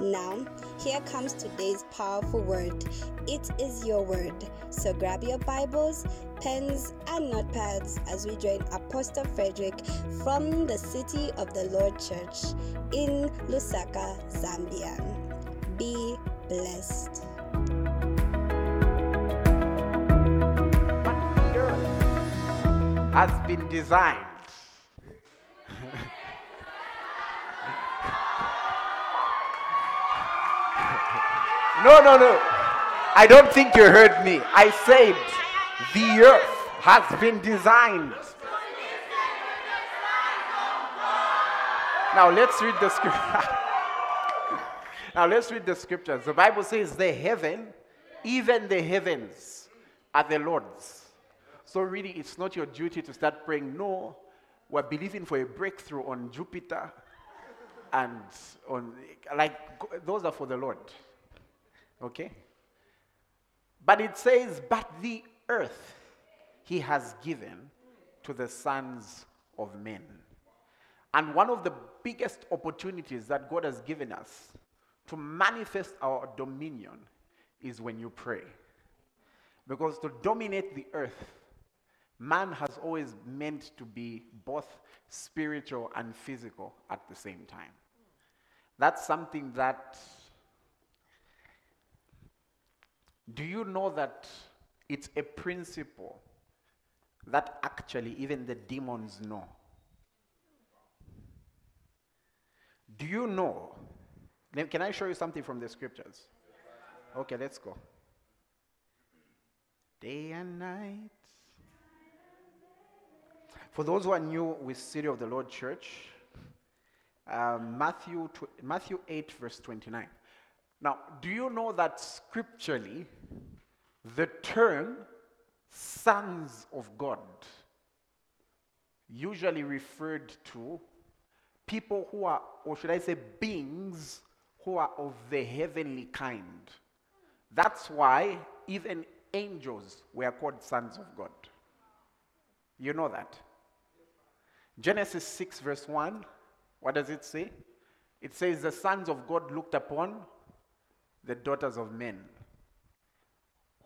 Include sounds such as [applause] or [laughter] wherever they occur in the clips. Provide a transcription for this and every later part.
Now, here comes today's powerful word. It is your word. So grab your Bibles, pens, and notepads as we join Apostle Frederick from the City of the Lord Church in Lusaka, Zambia. Be blessed. has been designed. No, no, no. I don't think you heard me. I said the earth has been designed. Now let's read the scripture. [laughs] now let's read the scriptures. The Bible says the heaven, even the heavens, are the Lord's. So really, it's not your duty to start praying. No, we're believing for a breakthrough on Jupiter and on like those are for the Lord. Okay? But it says, but the earth he has given to the sons of men. And one of the biggest opportunities that God has given us to manifest our dominion is when you pray. Because to dominate the earth, man has always meant to be both spiritual and physical at the same time. That's something that. Do you know that it's a principle that actually even the demons know? Do you know? Can I show you something from the scriptures? Okay, let's go. Day and night. For those who are new with City of the Lord Church, um, Matthew, tw- Matthew 8, verse 29. Now, do you know that scripturally, the term sons of God usually referred to people who are, or should I say, beings who are of the heavenly kind. That's why even angels were called sons of God. You know that? Genesis 6, verse 1, what does it say? It says, The sons of God looked upon the daughters of men.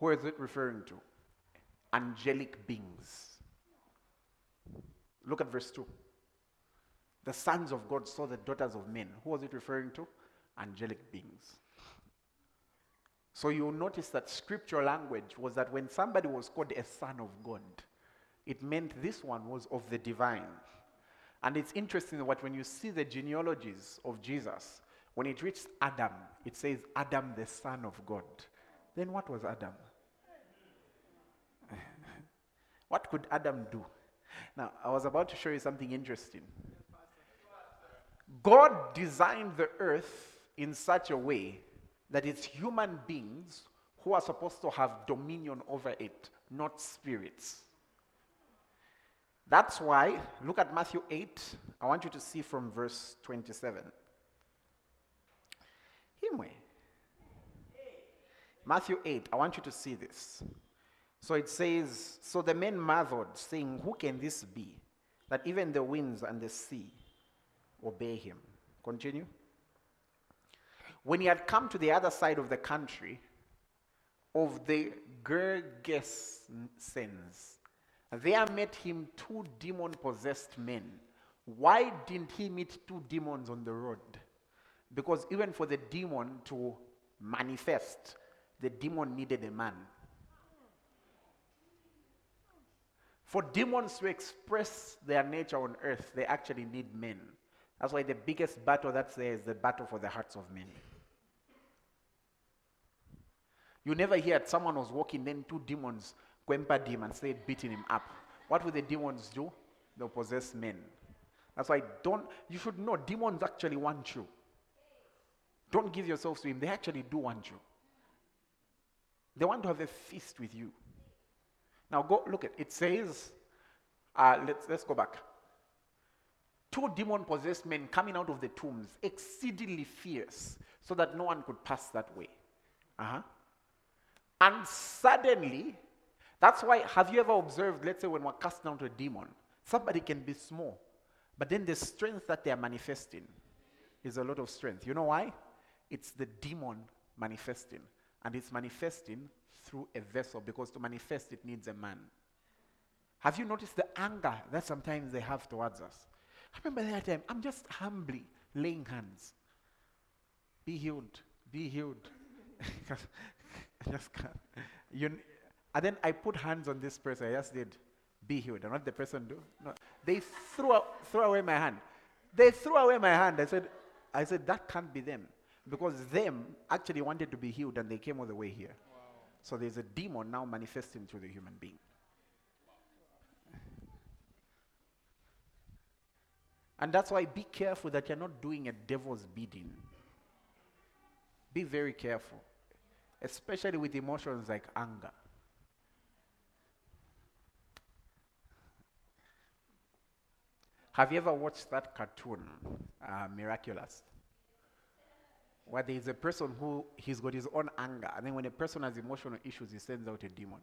Who is it referring to? Angelic beings. Look at verse 2. The sons of God saw the daughters of men. Who was it referring to? Angelic beings. So you'll notice that scriptural language was that when somebody was called a son of God, it meant this one was of the divine. And it's interesting that when you see the genealogies of Jesus, when it reached Adam, it says Adam, the son of God. Then what was Adam? What could Adam do? Now, I was about to show you something interesting. God designed the earth in such a way that it's human beings who are supposed to have dominion over it, not spirits. That's why, look at Matthew 8. I want you to see from verse 27. Himwe. Matthew 8, I want you to see this. So it says, So the men marveled, saying, Who can this be? That even the winds and the sea obey him. Continue. When he had come to the other side of the country, of the Gergesenes, there met him two demon possessed men. Why didn't he meet two demons on the road? Because even for the demon to manifest, the demon needed a man. For demons to express their nature on earth, they actually need men. That's why the biggest battle that's there is the battle for the hearts of men. You never hear someone was walking, then two demons whimpered him and started beating him up. What will the demons do? They'll possess men. That's why don't you should know demons actually want you. Don't give yourselves to him. They actually do want you. They want to have a feast with you. Now go look at it says, uh, let's let's go back. Two demon possessed men coming out of the tombs, exceedingly fierce, so that no one could pass that way. Uh-huh. And suddenly, that's why, have you ever observed, let's say when we're cast down to a demon, somebody can be small, but then the strength that they are manifesting is a lot of strength. You know why? It's the demon manifesting. And it's manifesting through a vessel because to manifest it needs a man. Have you noticed the anger that sometimes they have towards us? I remember that time, I'm just humbly laying hands. Be healed, be healed. I [laughs] just can't. You, and then I put hands on this person. I just did, be healed. And what the person do? No, they threw, threw away my hand. They threw away my hand. I said, I said, that can't be them. Because them actually wanted to be healed and they came all the way here. So there's a demon now manifesting through the human being. And that's why be careful that you're not doing a devil's bidding. Be very careful, especially with emotions like anger. Have you ever watched that cartoon, uh, Miraculous? Where there is a person who he's got his own anger, and then when a person has emotional issues, he sends out a demon.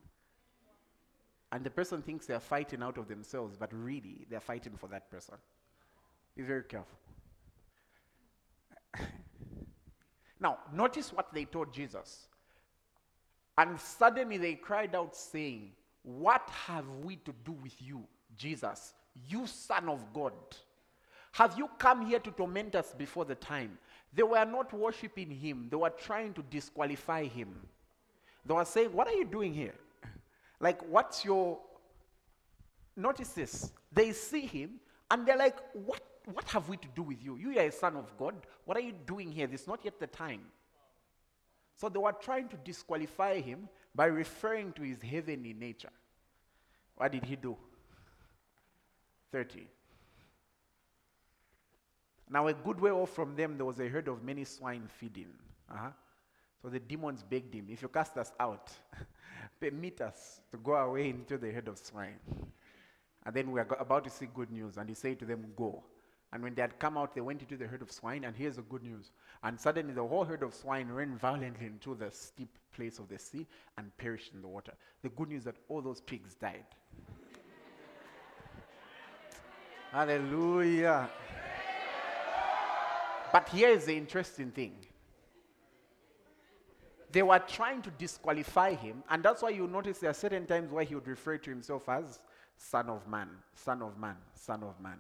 And the person thinks they're fighting out of themselves, but really they're fighting for that person. Be very careful. [laughs] now, notice what they told Jesus. And suddenly they cried out, saying, What have we to do with you, Jesus, you Son of God? Have you come here to torment us before the time? They were not worshiping him, they were trying to disqualify him. They were saying, What are you doing here? [laughs] Like, what's your. Notice this. They see him and they're like, What, what have we to do with you? You are a son of God. What are you doing here? This is not yet the time. So they were trying to disqualify him by referring to his heavenly nature. What did he do? 30. Now, a good way off from them, there was a herd of many swine feeding. Uh-huh. So the demons begged him, If you cast us out, [laughs] permit us to go away into the herd of swine. And then we are about to see good news. And he said to them, Go. And when they had come out, they went into the herd of swine. And here's the good news. And suddenly the whole herd of swine ran violently into the steep place of the sea and perished in the water. The good news that all those pigs died. [laughs] Hallelujah. But here is the interesting thing. They were trying to disqualify him, and that's why you notice there are certain times where he would refer to himself as Son of Man, Son of Man, Son of Man.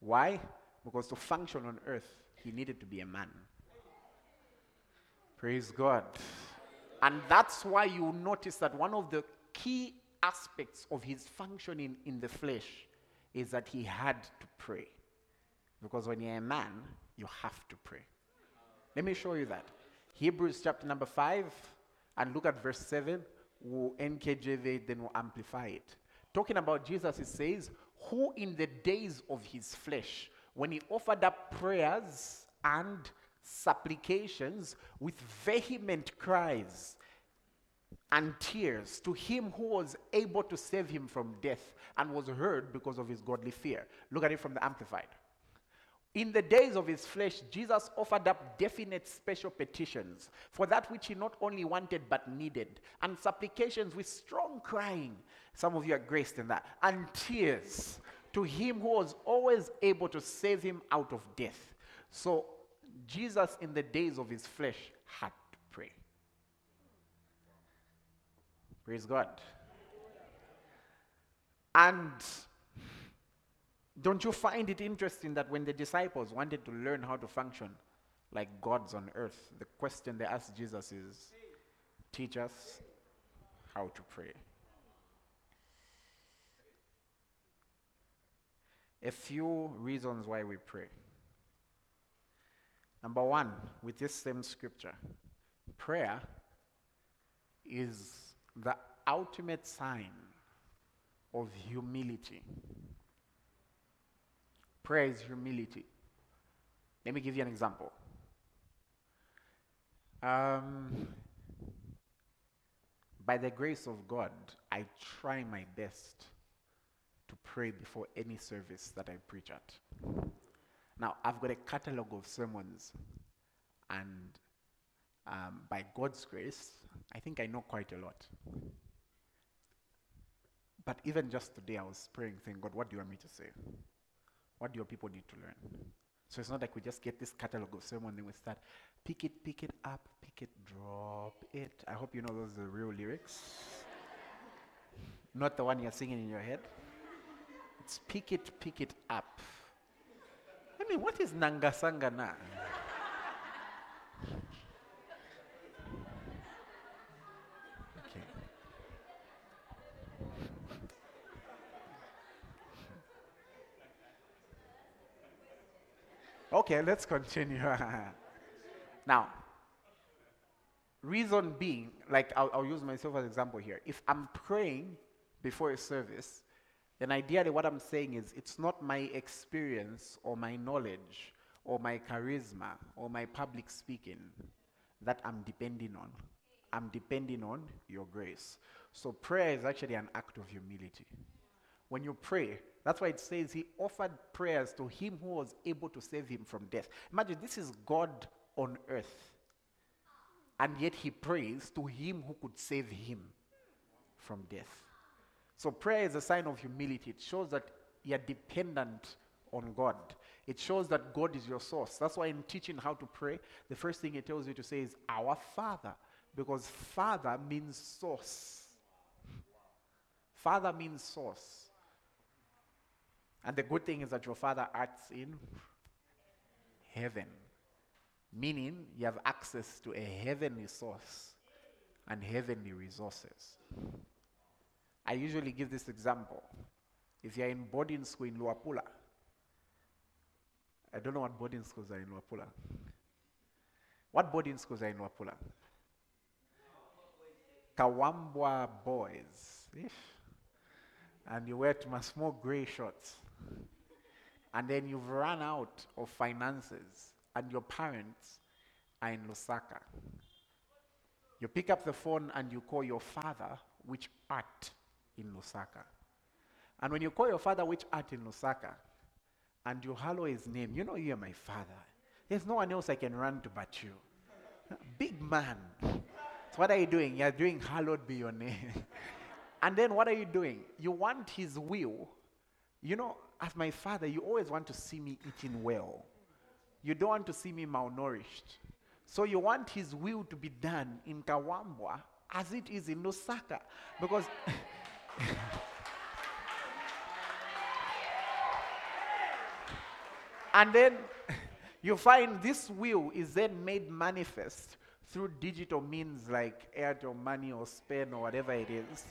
Why? Because to function on earth, he needed to be a man. Praise God. And that's why you notice that one of the key aspects of his functioning in the flesh is that he had to pray. Because when you're a man, you have to pray. Let me show you that. Hebrews chapter number 5, and look at verse 7. We'll NKJV, then we'll amplify it. Talking about Jesus, it says, Who in the days of his flesh, when he offered up prayers and supplications with vehement cries and tears to him who was able to save him from death and was heard because of his godly fear. Look at it from the Amplified. In the days of his flesh, Jesus offered up definite special petitions for that which he not only wanted but needed, and supplications with strong crying. Some of you are graced in that, and tears to him who was always able to save him out of death. So, Jesus, in the days of his flesh, had to pray. Praise God. And don't you find it interesting that when the disciples wanted to learn how to function like gods on earth, the question they asked Jesus is teach us how to pray. A few reasons why we pray. Number one, with this same scripture, prayer is the ultimate sign of humility. Prayer is humility. Let me give you an example. Um, by the grace of God, I try my best to pray before any service that I preach at. Now, I've got a catalog of sermons, and um, by God's grace, I think I know quite a lot. But even just today, I was praying, saying, God, what do you want me to say? What do your people need to learn? So it's not like we just get this catalog of sermon, then we start pick it, pick it up, pick it, drop it. I hope you know those are real lyrics. not the one you're singing in your head. It's pick it, pick it up. I mean, what is Nangasangana? Okay, let's continue. [laughs] now, reason being, like I'll, I'll, use myself as an example here. If I'm praying before a service, then ideally what I'm saying is it's not my experience or my knowledge or my charisma or my public speaking that I'm depending on. I'm depending on your grace. So prayer is actually an act of humility. When you pray, that's why it says he offered prayers to him who was able to save him from death. Imagine this is God on earth. And yet he prays to him who could save him from death. So prayer is a sign of humility. It shows that you're dependent on God. It shows that God is your source. That's why in teaching how to pray, the first thing it tells you to say is our Father. Because Father means source. Father means source. And the good thing is that your Father acts in heaven, meaning you have access to a heavenly source and heavenly resources. I usually give this example. If you're in boarding school in Luapula, I don't know what boarding schools are in Luapula. What boarding schools are in Luapula? Kawambwa boys. And you wear my small gray shorts and then you've run out of finances and your parents are in Lusaka. You pick up the phone and you call your father, which art in Lusaka. And when you call your father, which art in Lusaka, and you hallow his name, you know you're my father. There's no one else I can run to but you. Big man. So what are you doing? You're doing hallowed be your name. [laughs] and then what are you doing? You want his will. You know, as my father, you always want to see me eating well. You don't want to see me malnourished. So you want his will to be done in Kawambwa as it is in Lusaka. Because [laughs] and then [laughs] you find this will is then made manifest through digital means like Airtel money or Spend or whatever it is.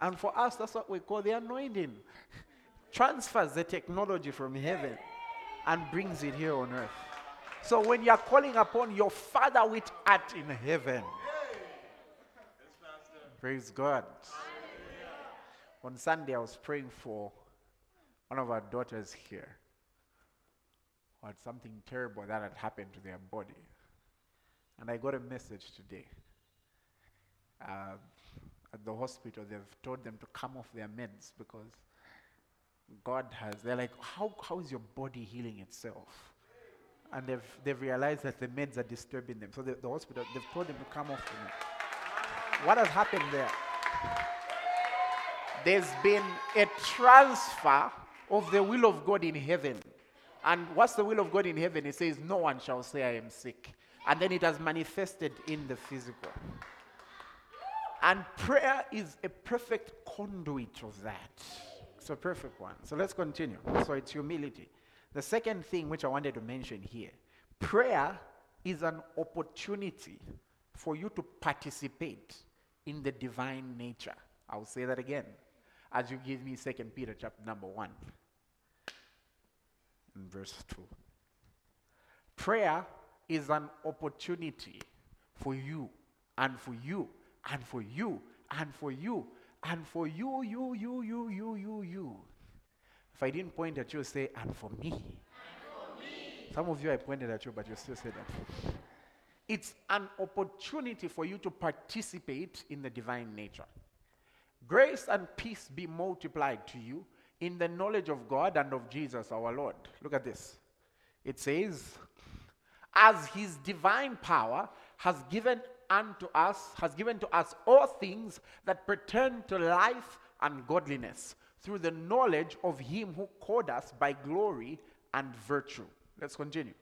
And for us, that's what we call the anointing [laughs] transfers the technology from heaven and brings it here on earth. So when you are calling upon your Father which art in heaven, praise God. On Sunday, I was praying for one of our daughters here who had something terrible that had happened to their body. And I got a message today. Uh, at the hospital, they've told them to come off their meds because God has. They're like, how, how is your body healing itself? And they've, they've realized that the meds are disturbing them. So the, the hospital, they've told them to come off the meds. What has happened there? There's been a transfer of the will of God in heaven. And what's the will of God in heaven? It says, No one shall say I am sick. And then it has manifested in the physical. And prayer is a perfect conduit of that. It's a perfect one. So let's continue. So it's humility. The second thing which I wanted to mention here prayer is an opportunity for you to participate in the divine nature. I'll say that again as you give me Second Peter chapter number 1 and verse 2. Prayer is an opportunity for you and for you and for you and for you and for you, you, you, you, you, you, you. If I didn't point at you, say, and for me. And for me. Some of you I pointed at you, but you still say that. It's an opportunity for you to participate in the divine nature. Grace and peace be multiplied to you in the knowledge of God and of Jesus our Lord. Look at this. It says, as his divine power has given unto us, has given to us all things that pertain to life and godliness through the knowledge of him who called us by glory and virtue. Let's continue.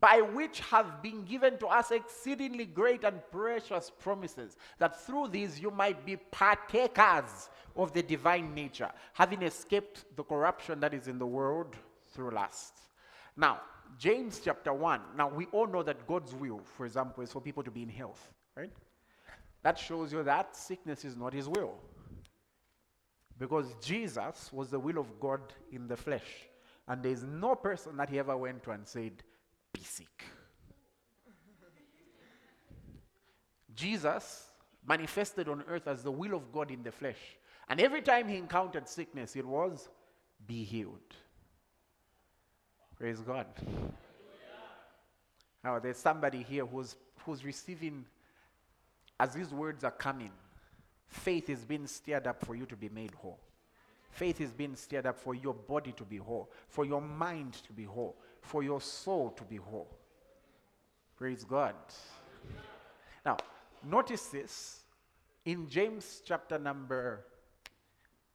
By which have been given to us exceedingly great and precious promises, that through these you might be partakers of the divine nature, having escaped the corruption that is in the world through lust. Now, James chapter 1. Now, we all know that God's will, for example, is for people to be in health, right? That shows you that sickness is not his will. Because Jesus was the will of God in the flesh. And there's no person that he ever went to and said, Be sick. Jesus manifested on earth as the will of God in the flesh. And every time he encountered sickness, it was, Be healed. Praise God. Now, there's somebody here who's, who's receiving, as these words are coming, faith is being stirred up for you to be made whole. Faith is being stirred up for your body to be whole, for your mind to be whole, for your soul to be whole. Praise God. Now, notice this in James chapter number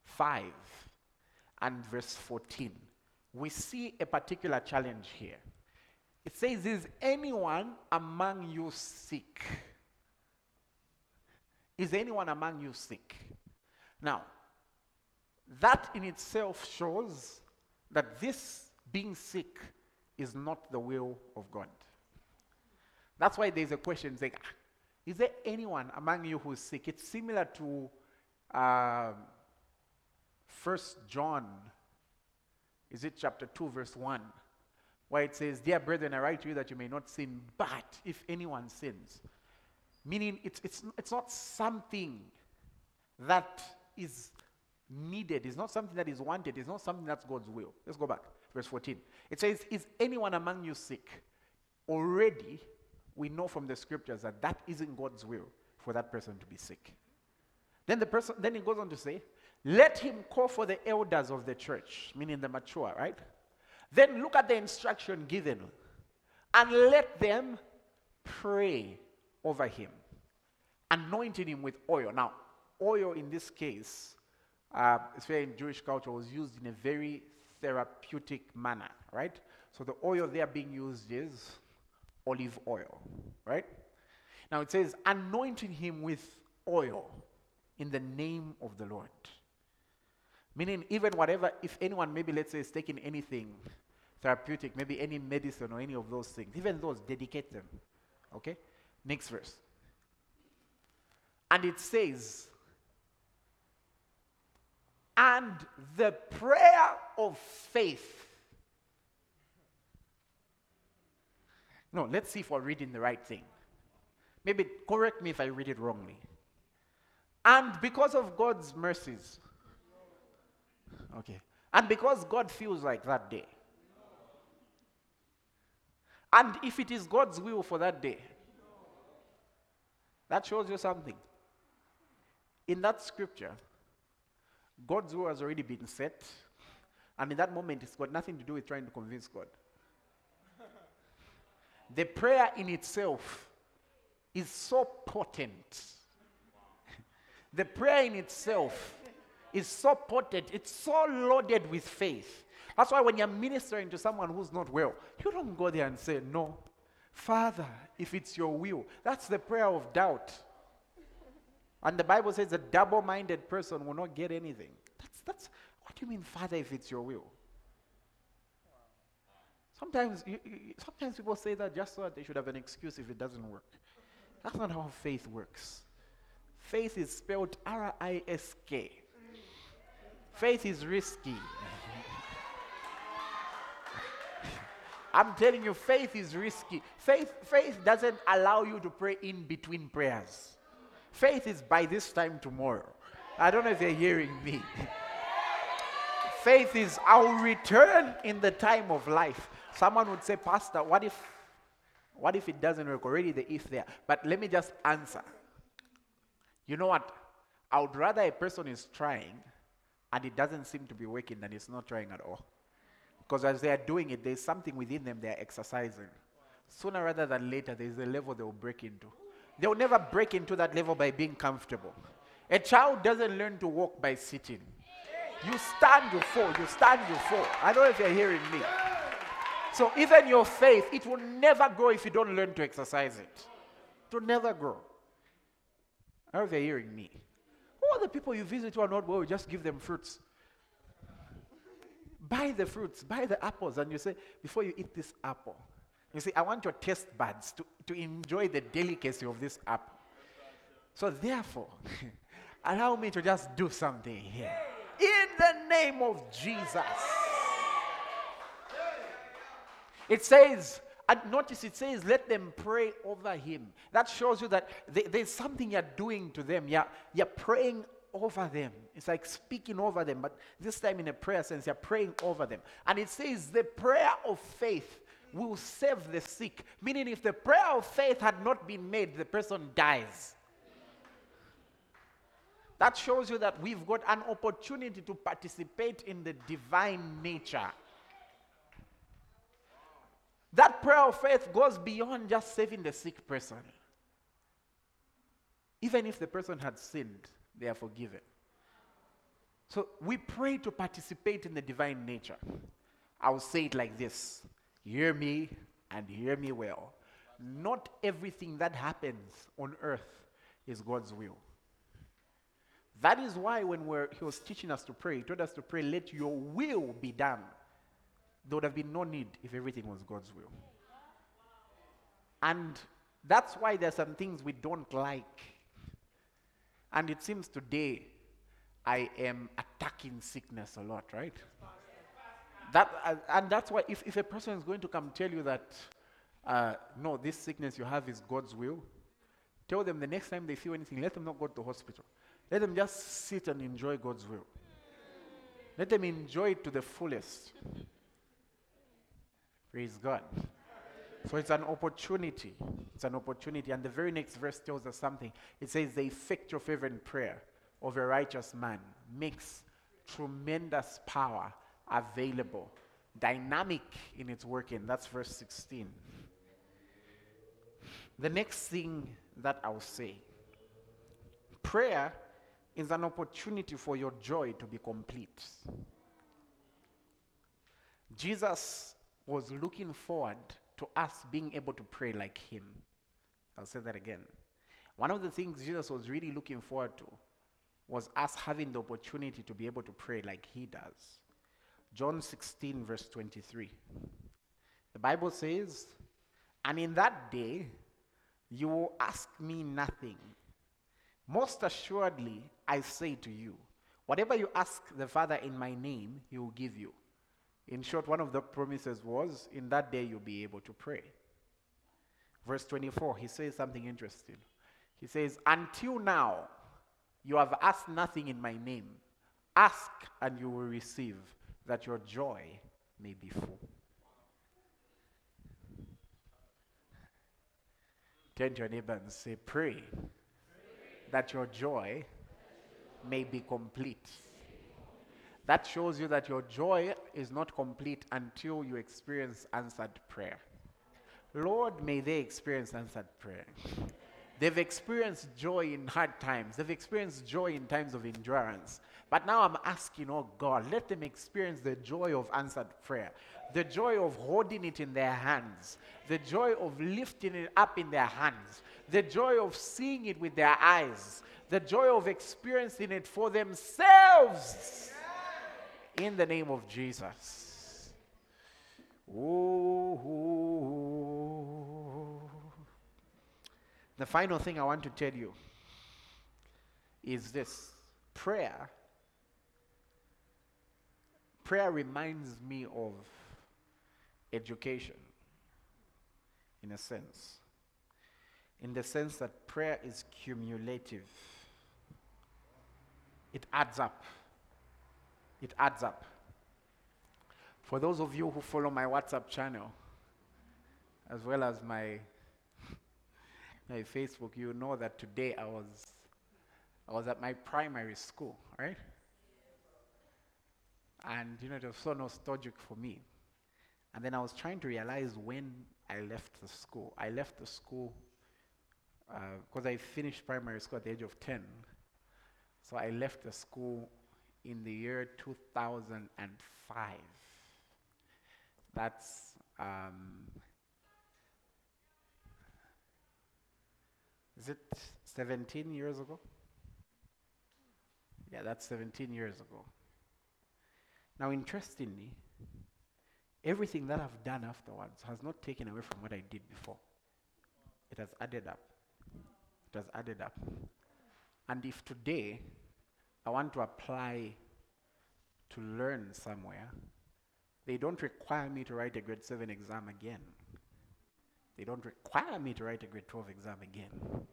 5 and verse 14 we see a particular challenge here. It says, Is anyone among you sick? Is anyone among you sick? Now, that in itself shows that this being sick is not the will of God. That's why there's a question saying, ah, Is there anyone among you who is sick? It's similar to uh, First John is it chapter 2, verse 1, where it says, Dear brethren, I write to you that you may not sin, but if anyone sins. Meaning it's, it's, it's not something that is needed, it's not something that is wanted, it's not something that's God's will. Let's go back. Verse 14. It says, Is anyone among you sick? Already, we know from the scriptures that that isn't God's will for that person to be sick. Then the person, then it goes on to say, let him call for the elders of the church, meaning the mature, right? Then look at the instruction given and let them pray over him, anointing him with oil. Now, oil in this case, uh, very in Jewish culture, was used in a very therapeutic manner, right? So the oil they are being used is olive oil, right? Now it says, anointing him with oil in the name of the Lord. Meaning, even whatever, if anyone maybe, let's say, is taking anything therapeutic, maybe any medicine or any of those things, even those, dedicate them. Okay? Next verse. And it says, and the prayer of faith. No, let's see if we're reading the right thing. Maybe correct me if I read it wrongly. And because of God's mercies, Okay. And because God feels like that day. And if it is God's will for that day, that shows you something. In that scripture, God's will has already been set. And in that moment, it's got nothing to do with trying to convince God. the prayer in itself is so potent. [laughs] the prayer in itself is so potent, it's so loaded with faith. That's why when you're ministering to someone who's not well, you don't go there and say, No, Father, if it's your will. That's the prayer of doubt. And the Bible says a double minded person will not get anything. That's, that's, what do you mean, Father, if it's your will? Sometimes, you, sometimes people say that just so that they should have an excuse if it doesn't work. That's not how faith works. Faith is spelled R I S K. Faith is risky. I'm telling you, faith is risky. Faith, faith doesn't allow you to pray in between prayers. Faith is by this time tomorrow. I don't know if you're hearing me. faith is I'll return in the time of life. Someone would say, Pastor, what if what if it doesn't work? Already the if there. But let me just answer. You know what? I would rather a person is trying and it doesn't seem to be working than it's not trying at all. Because as they are doing it, there's something within them they are exercising. Sooner rather than later, there's a level they will break into. They will never break into that level by being comfortable. A child doesn't learn to walk by sitting. You stand, you fall. You stand, you fall. I don't know if you're hearing me. So even your faith, it will never grow if you don't learn to exercise it. It will never grow. I don't know if you're hearing me. Are the people you visit who are not well? Just give them fruits. Buy the fruits, buy the apples, and you say, before you eat this apple, you say, I want your taste buds to, to enjoy the delicacy of this apple. So therefore, [laughs] allow me to just do something here. In the name of Jesus. It says, and notice it says, let them pray over him. That shows you that there's something you're doing to them. You're, you're praying over them. It's like speaking over them, but this time in a prayer sense, you're praying over them. And it says, the prayer of faith will save the sick. Meaning, if the prayer of faith had not been made, the person dies. That shows you that we've got an opportunity to participate in the divine nature. That prayer of faith goes beyond just saving the sick person. Even if the person had sinned, they are forgiven. So we pray to participate in the divine nature. I'll say it like this Hear me and hear me well. Not everything that happens on earth is God's will. That is why when he was teaching us to pray, he told us to pray, let your will be done. There would have been no need if everything was God's will. And that's why there's some things we don't like. And it seems today I am attacking sickness a lot, right? That, uh, and that's why if, if a person is going to come tell you that, uh, no, this sickness you have is God's will, tell them the next time they feel anything, let them not go to the hospital. Let them just sit and enjoy God's will. Let them enjoy it to the fullest. Praise God. So it's an opportunity. It's an opportunity. And the very next verse tells us something. It says, The effectual fervent prayer of a righteous man makes tremendous power available, dynamic in its working. That's verse 16. The next thing that I'll say prayer is an opportunity for your joy to be complete. Jesus was looking forward to us being able to pray like him. I'll say that again. One of the things Jesus was really looking forward to was us having the opportunity to be able to pray like he does. John 16, verse 23. The Bible says, And in that day you will ask me nothing. Most assuredly, I say to you, whatever you ask the Father in my name, he will give you. In short, one of the promises was, In that day you'll be able to pray. Verse 24, he says something interesting. He says, Until now, you have asked nothing in my name. Ask and you will receive, that your joy may be full. Turn to your neighbor and say, Pray, Pray. that your joy may be complete. That shows you that your joy is not complete until you experience answered prayer. Lord, may they experience answered prayer. They've experienced joy in hard times. They've experienced joy in times of endurance. But now I'm asking, oh God, let them experience the joy of answered prayer, the joy of holding it in their hands, the joy of lifting it up in their hands, the joy of seeing it with their eyes, the joy of experiencing it for themselves in the name of Jesus. Ooh. The final thing I want to tell you is this prayer. Prayer reminds me of education, in a sense. In the sense that prayer is cumulative, it adds up. It adds up. For those of you who follow my WhatsApp channel, as well as my, my Facebook, you know that today I was, I was at my primary school, right? And you know, it was so nostalgic for me. And then I was trying to realize when I left the school. I left the school because uh, I finished primary school at the age of 10. So I left the school in the year 2005. That's um, is it 17 years ago? Yeah, that's 17 years ago. Now, interestingly, everything that I've done afterwards has not taken away from what I did before. It has added up. It has added up. And if today I want to apply to learn somewhere, they don't require me to write a grade 7 exam again. They don't require me to write a grade 12 exam again.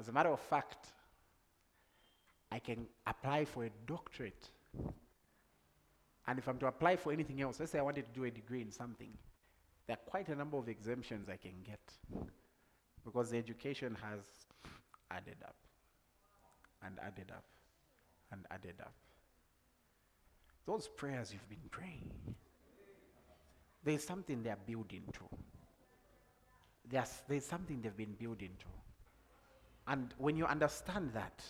As a matter of fact, I can apply for a doctorate and if I'm to apply for anything else, let's say I wanted to do a degree in something, there are quite a number of exemptions I can get because the education has added up and added up and added up. Those prayers you've been praying, there's something they're building to. There's, there's something they've been building to. And when you understand that,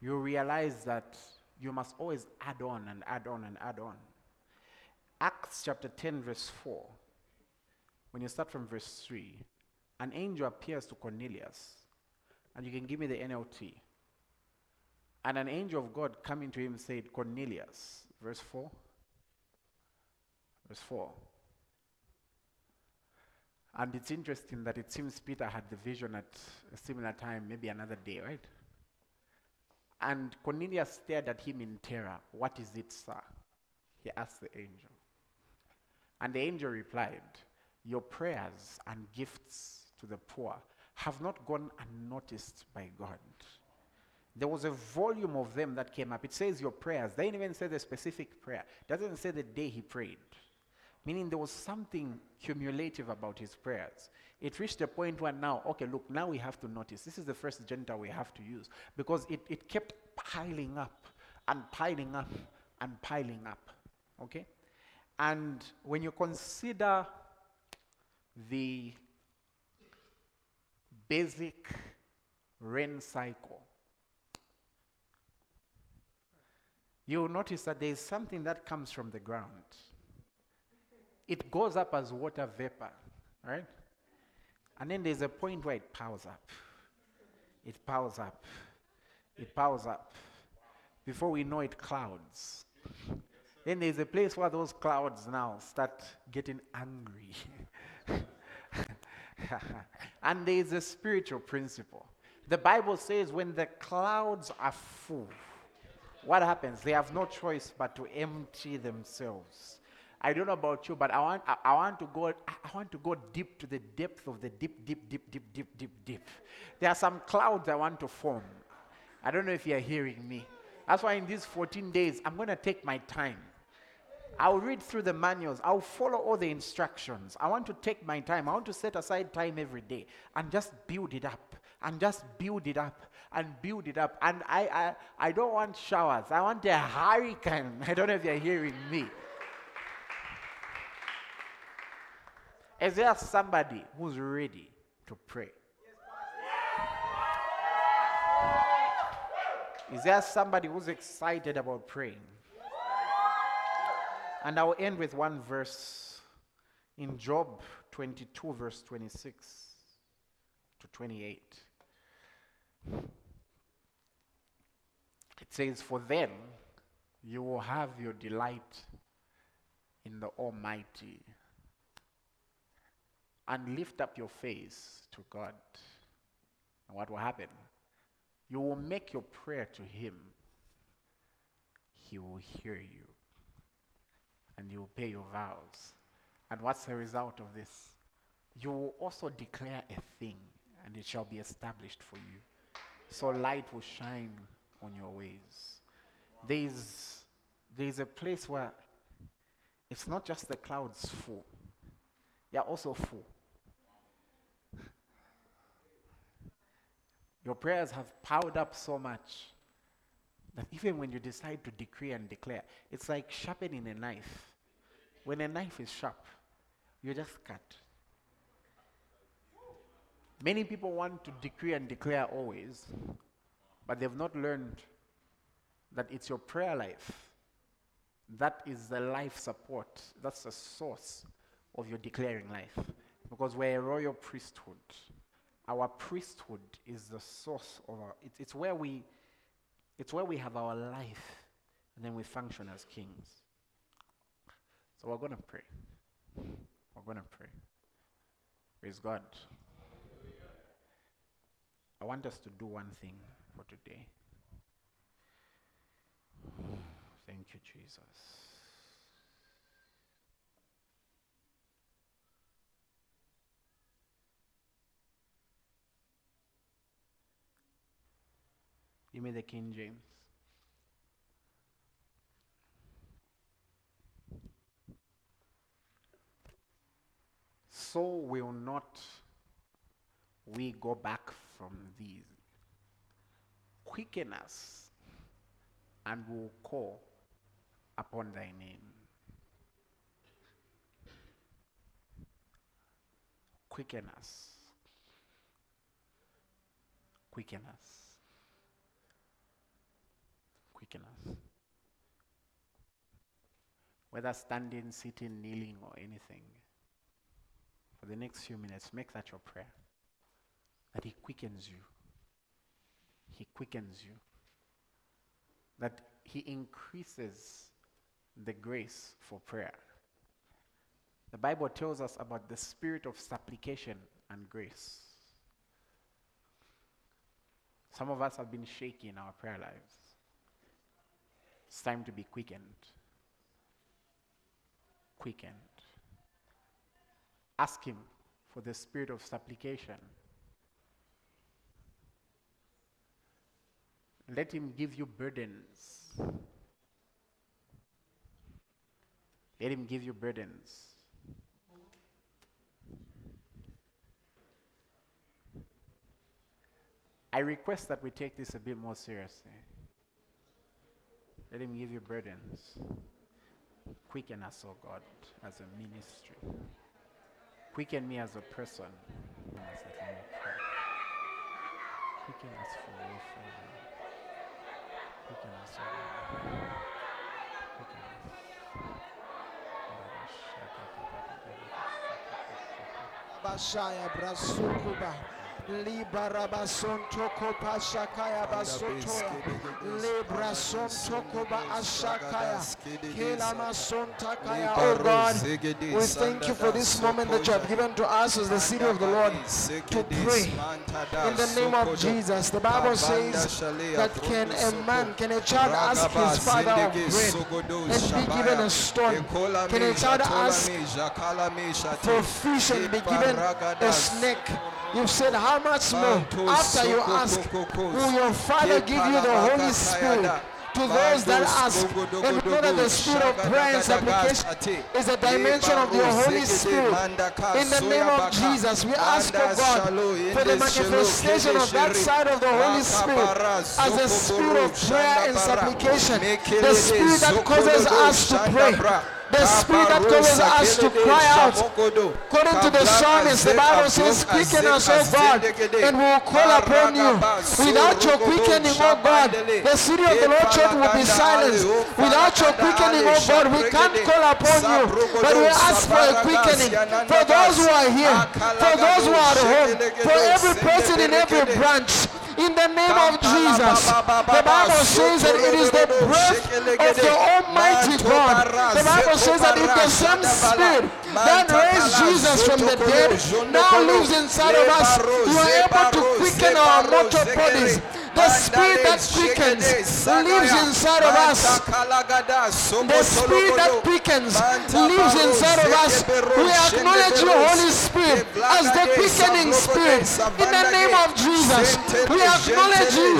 you realize that you must always add on and add on and add on. Acts chapter 10, verse 4, when you start from verse 3, an angel appears to Cornelius, and you can give me the NLT. And an angel of God coming to him said, Cornelius, verse 4. Verse 4. And it's interesting that it seems Peter had the vision at a similar time, maybe another day, right? And Cornelius stared at him in terror. What is it, sir? He asked the angel. And the angel replied, Your prayers and gifts to the poor have not gone unnoticed by God. There was a volume of them that came up. It says your prayers. They didn't even say the specific prayer. It doesn't say the day he prayed. Meaning there was something cumulative about his prayers. It reached a point where now, okay, look, now we have to notice. This is the first agenda we have to use because it, it kept piling up and piling up and piling up. Okay? And when you consider the basic rain cycle, you'll notice that there is something that comes from the ground. It goes up as water vapor, right? And then there's a point where it powers up. It powers up. It powers up. Before we know it, clouds. Then there's a place where those clouds now start getting angry. [laughs] and there's a spiritual principle. The Bible says when the clouds are full, what happens? They have no choice but to empty themselves. I don't know about you, but I want, I, I, want to go, I want to go deep to the depth of the deep, deep, deep, deep, deep, deep, deep. There are some clouds I want to form. I don't know if you're hearing me. That's why in these 14 days, I'm going to take my time. I'll read through the manuals. I'll follow all the instructions. I want to take my time. I want to set aside time every day and just build it up and just build it up and build it up. And I, I, I don't want showers. I want a hurricane. [laughs] I don't know if you're hearing me. Is there somebody who's ready to pray? Is there somebody who's excited about praying? And I'll end with one verse in Job 22, verse 26 to 28. It says, For then you will have your delight in the Almighty and lift up your face to God. And what will happen? You will make your prayer to Him, He will hear you. and you will pay your vows. And what's the result of this? You will also declare a thing, and it shall be established for you. So light will shine on your ways. There's, there's a place where it's not just the clouds full, you're also full. Your prayers have piled up so much that even when you decide to decree and declare, it's like sharpening a knife. When a knife is sharp, you just cut. Many people want to decree and declare always, but they've not learned that it's your prayer life. That is the life support. That's the source of your declaring life. Because we're a royal priesthood. Our priesthood is the source of our, it's, it's where we, it's where we have our life and then we function as kings. So we're going to pray. We're going to pray. Praise God. I want us to do one thing for today. Thank you, Jesus. Give me the King James. So will not we go back from these. Quicken us, and we'll call upon thy name. Quicken us. Quicken us. Quicken us. Whether standing, sitting, kneeling, or anything, for the next few minutes, make that your prayer that He quickens you. He quickens you. That He increases the grace for prayer. The Bible tells us about the spirit of supplication and grace. Some of us have been shaky in our prayer lives. It's time to be quickened. Quickened. Ask Him for the spirit of supplication Let him give you burdens. Let him give you burdens. I request that we take this a bit more seriously. Let him give you burdens. Quicken us, oh God, as a ministry. Quicken me as a person. Quicken us for Baixaia, cuba. Libarabason toko pashakaya basotoya. Librason toko ba ashakaya. Kilamason takaya. Oh God, we thank you for this moment that you have given to us as the city of the Lord to pray in the name of Jesus. The Bible says that can a man, can a child ask his father of bread and be given a stone? Can a child ask for fish and be given a snake? You said, How much more? After you ask, will your Father give you the Holy Spirit? to those that ask. And we know that the spirit of prayer and supplication is a dimension of your Holy Spirit. In the name of Jesus, we ask, of God, for the manifestation of that side of the Holy Spirit as a spirit of prayer and supplication. The spirit that causes us to pray the spirit that causes us to cry out. According to the psalmist, the Bible says, Quicken us, O God, and we will call upon you. Without your quickening, O God, the city of the Lord Church will be silenced. Without your quickening, O God, we can't call upon you. But we ask for a quickening for those who are here, for those who are at home, for every person in every branch in the name of Jesus. The Bible says that it is the breath of the Almighty God. The Bible says that if the same Spirit that raised Jesus from the dead now lives inside of us, you are able to quicken our mortal bodies The spirit that quickens lives inside of us. The spirit that quickens lives inside of us. We acknowledge you, Holy Spirit, as the quickening spirit. In the name of Jesus, we acknowledge you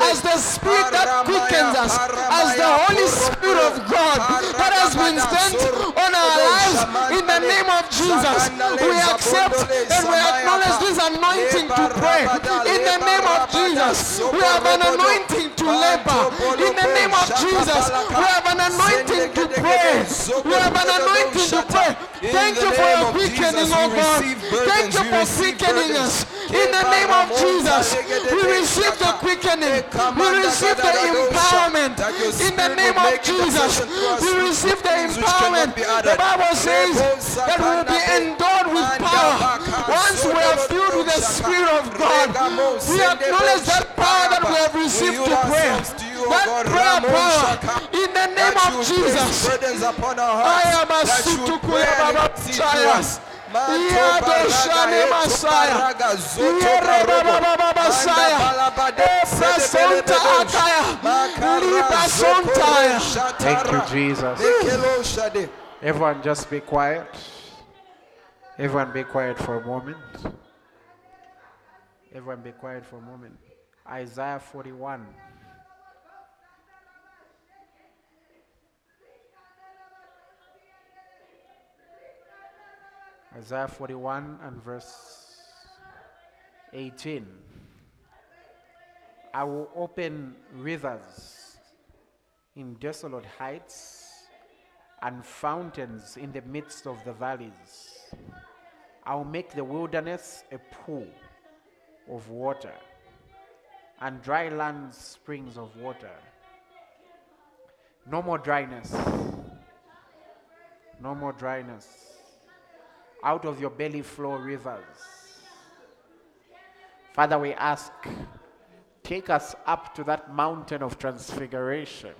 as the spirit that quickens us, as the Holy Spirit of God that has been sent on our lives. In the name of Jesus, we accept and we acknowledge this anointing to pray. In the name of Jesus, we have an anointing to labor. In the name of Jesus, we have an anointing. We have an anointing to pray. Thank you for your quickening, oh God. Thank you for quickening us. In the name of Jesus, we receive the quickening. We receive the empowerment. In the name of Jesus, we receive the empowerment. The Bible says that we will be endowed with power once we are filled with the Spirit of God. We acknowledge that power that we have received to pray. That prayer power in the name of Jesus. I am a sutukule baba chaya. Yadoshane Masaya. Yerababa Masaya. Efrasonta eh, Akaya. Libasontaya. Thank you, Jesus. Everyone, just be quiet. Everyone, be quiet for a moment. Everyone, be quiet for a moment. Isaiah 41. Isaiah 41 and verse 18. I will open rivers in desolate heights and fountains in the midst of the valleys. I will make the wilderness a pool of water and dry lands springs of water. No more dryness. No more dryness. Out of your belly flow rivers. Father, we ask, take us up to that mountain of transfiguration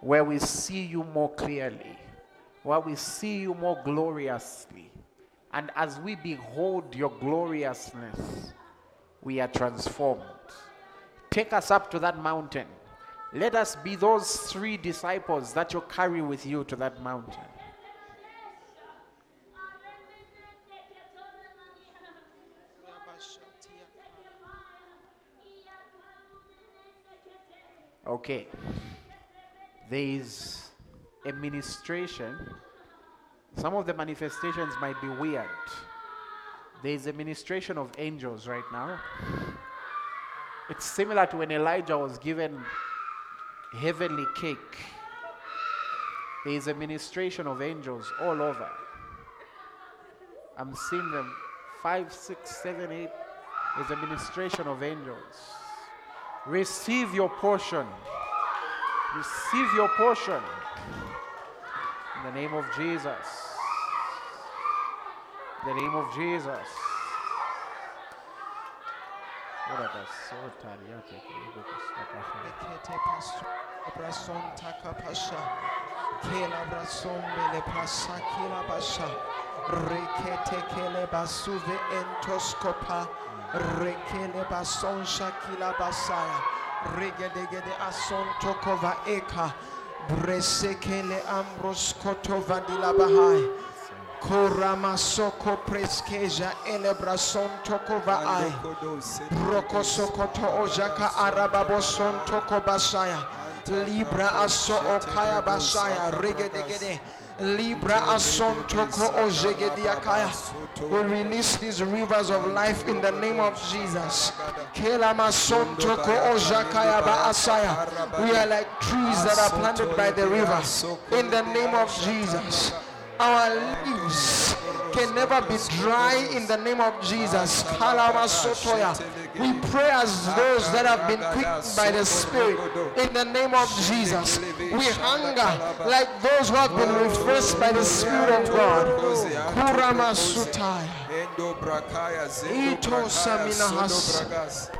where we see you more clearly, where we see you more gloriously. And as we behold your gloriousness, we are transformed. Take us up to that mountain. Let us be those three disciples that you carry with you to that mountain. Okay. There is a ministration. Some of the manifestations might be weird. There is a ministration of angels right now. It's similar to when Elijah was given heavenly cake. There is a ministration of angels all over. I'm seeing them five, six, seven, eight. There's a ministration of angels. Receive your portion. Receive your portion. In the name of Jesus. In the name of Jesus. Pasu brason taka pasha. Kela brason mele prasa kila basha. Rekete kele basuve entoskopa. Rekele bason shakila basaya. Regedegede ason tokova eka. Bresekele ambros kotova dilabahai. Koramasoko preskeja elebrason tokova ai. Rokosokoto ojaka arababoson toko basaya. Libra aso okaya basaya. Regedegede. Libra ason toko ojegediakaya. We release these rivers of life in the name of Jesus. Kela mason toko ojakaya ba asaya. We are like trees that are planted by the river. In the name of Jesus. Our leaves can never be dry in the name of Jesus. We pray as those that have been quickened by the Spirit in the name of Jesus. We hunger like those who have been refreshed by the Spirit of God. Kurama sutaya. Ito samina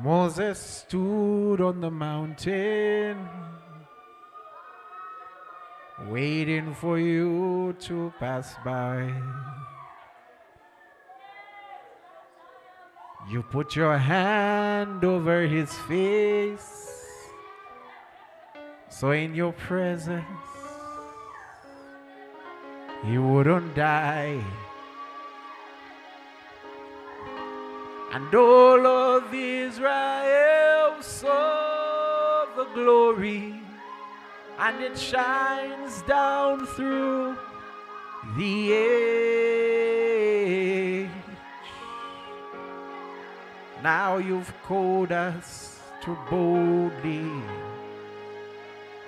Moses stood on the mountain, waiting for you to pass by. You put your hand over his face, so in your presence, he wouldn't die. And all of Israel saw the glory, and it shines down through the age. Now you've called us to boldly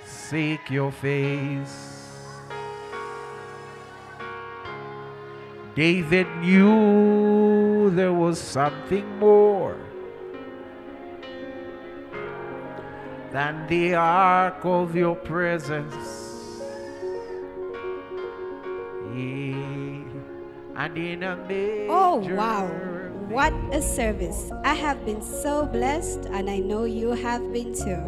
seek your face. David knew there was something more than the ark of your presence. Yeah, and in a Oh, wow. What a service. I have been so blessed, and I know you have been too.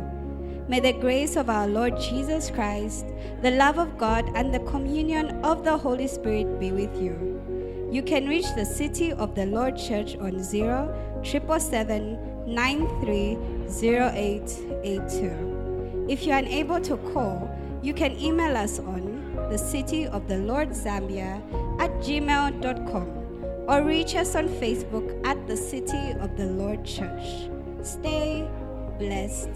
May the grace of our Lord Jesus Christ, the love of God, and the communion of the Holy Spirit be with you. You can reach the City of the Lord Church on 0 930882. If you are unable to call, you can email us on the City of the Lord Zambia at gmail.com or reach us on Facebook at the City of the Lord Church. Stay blessed.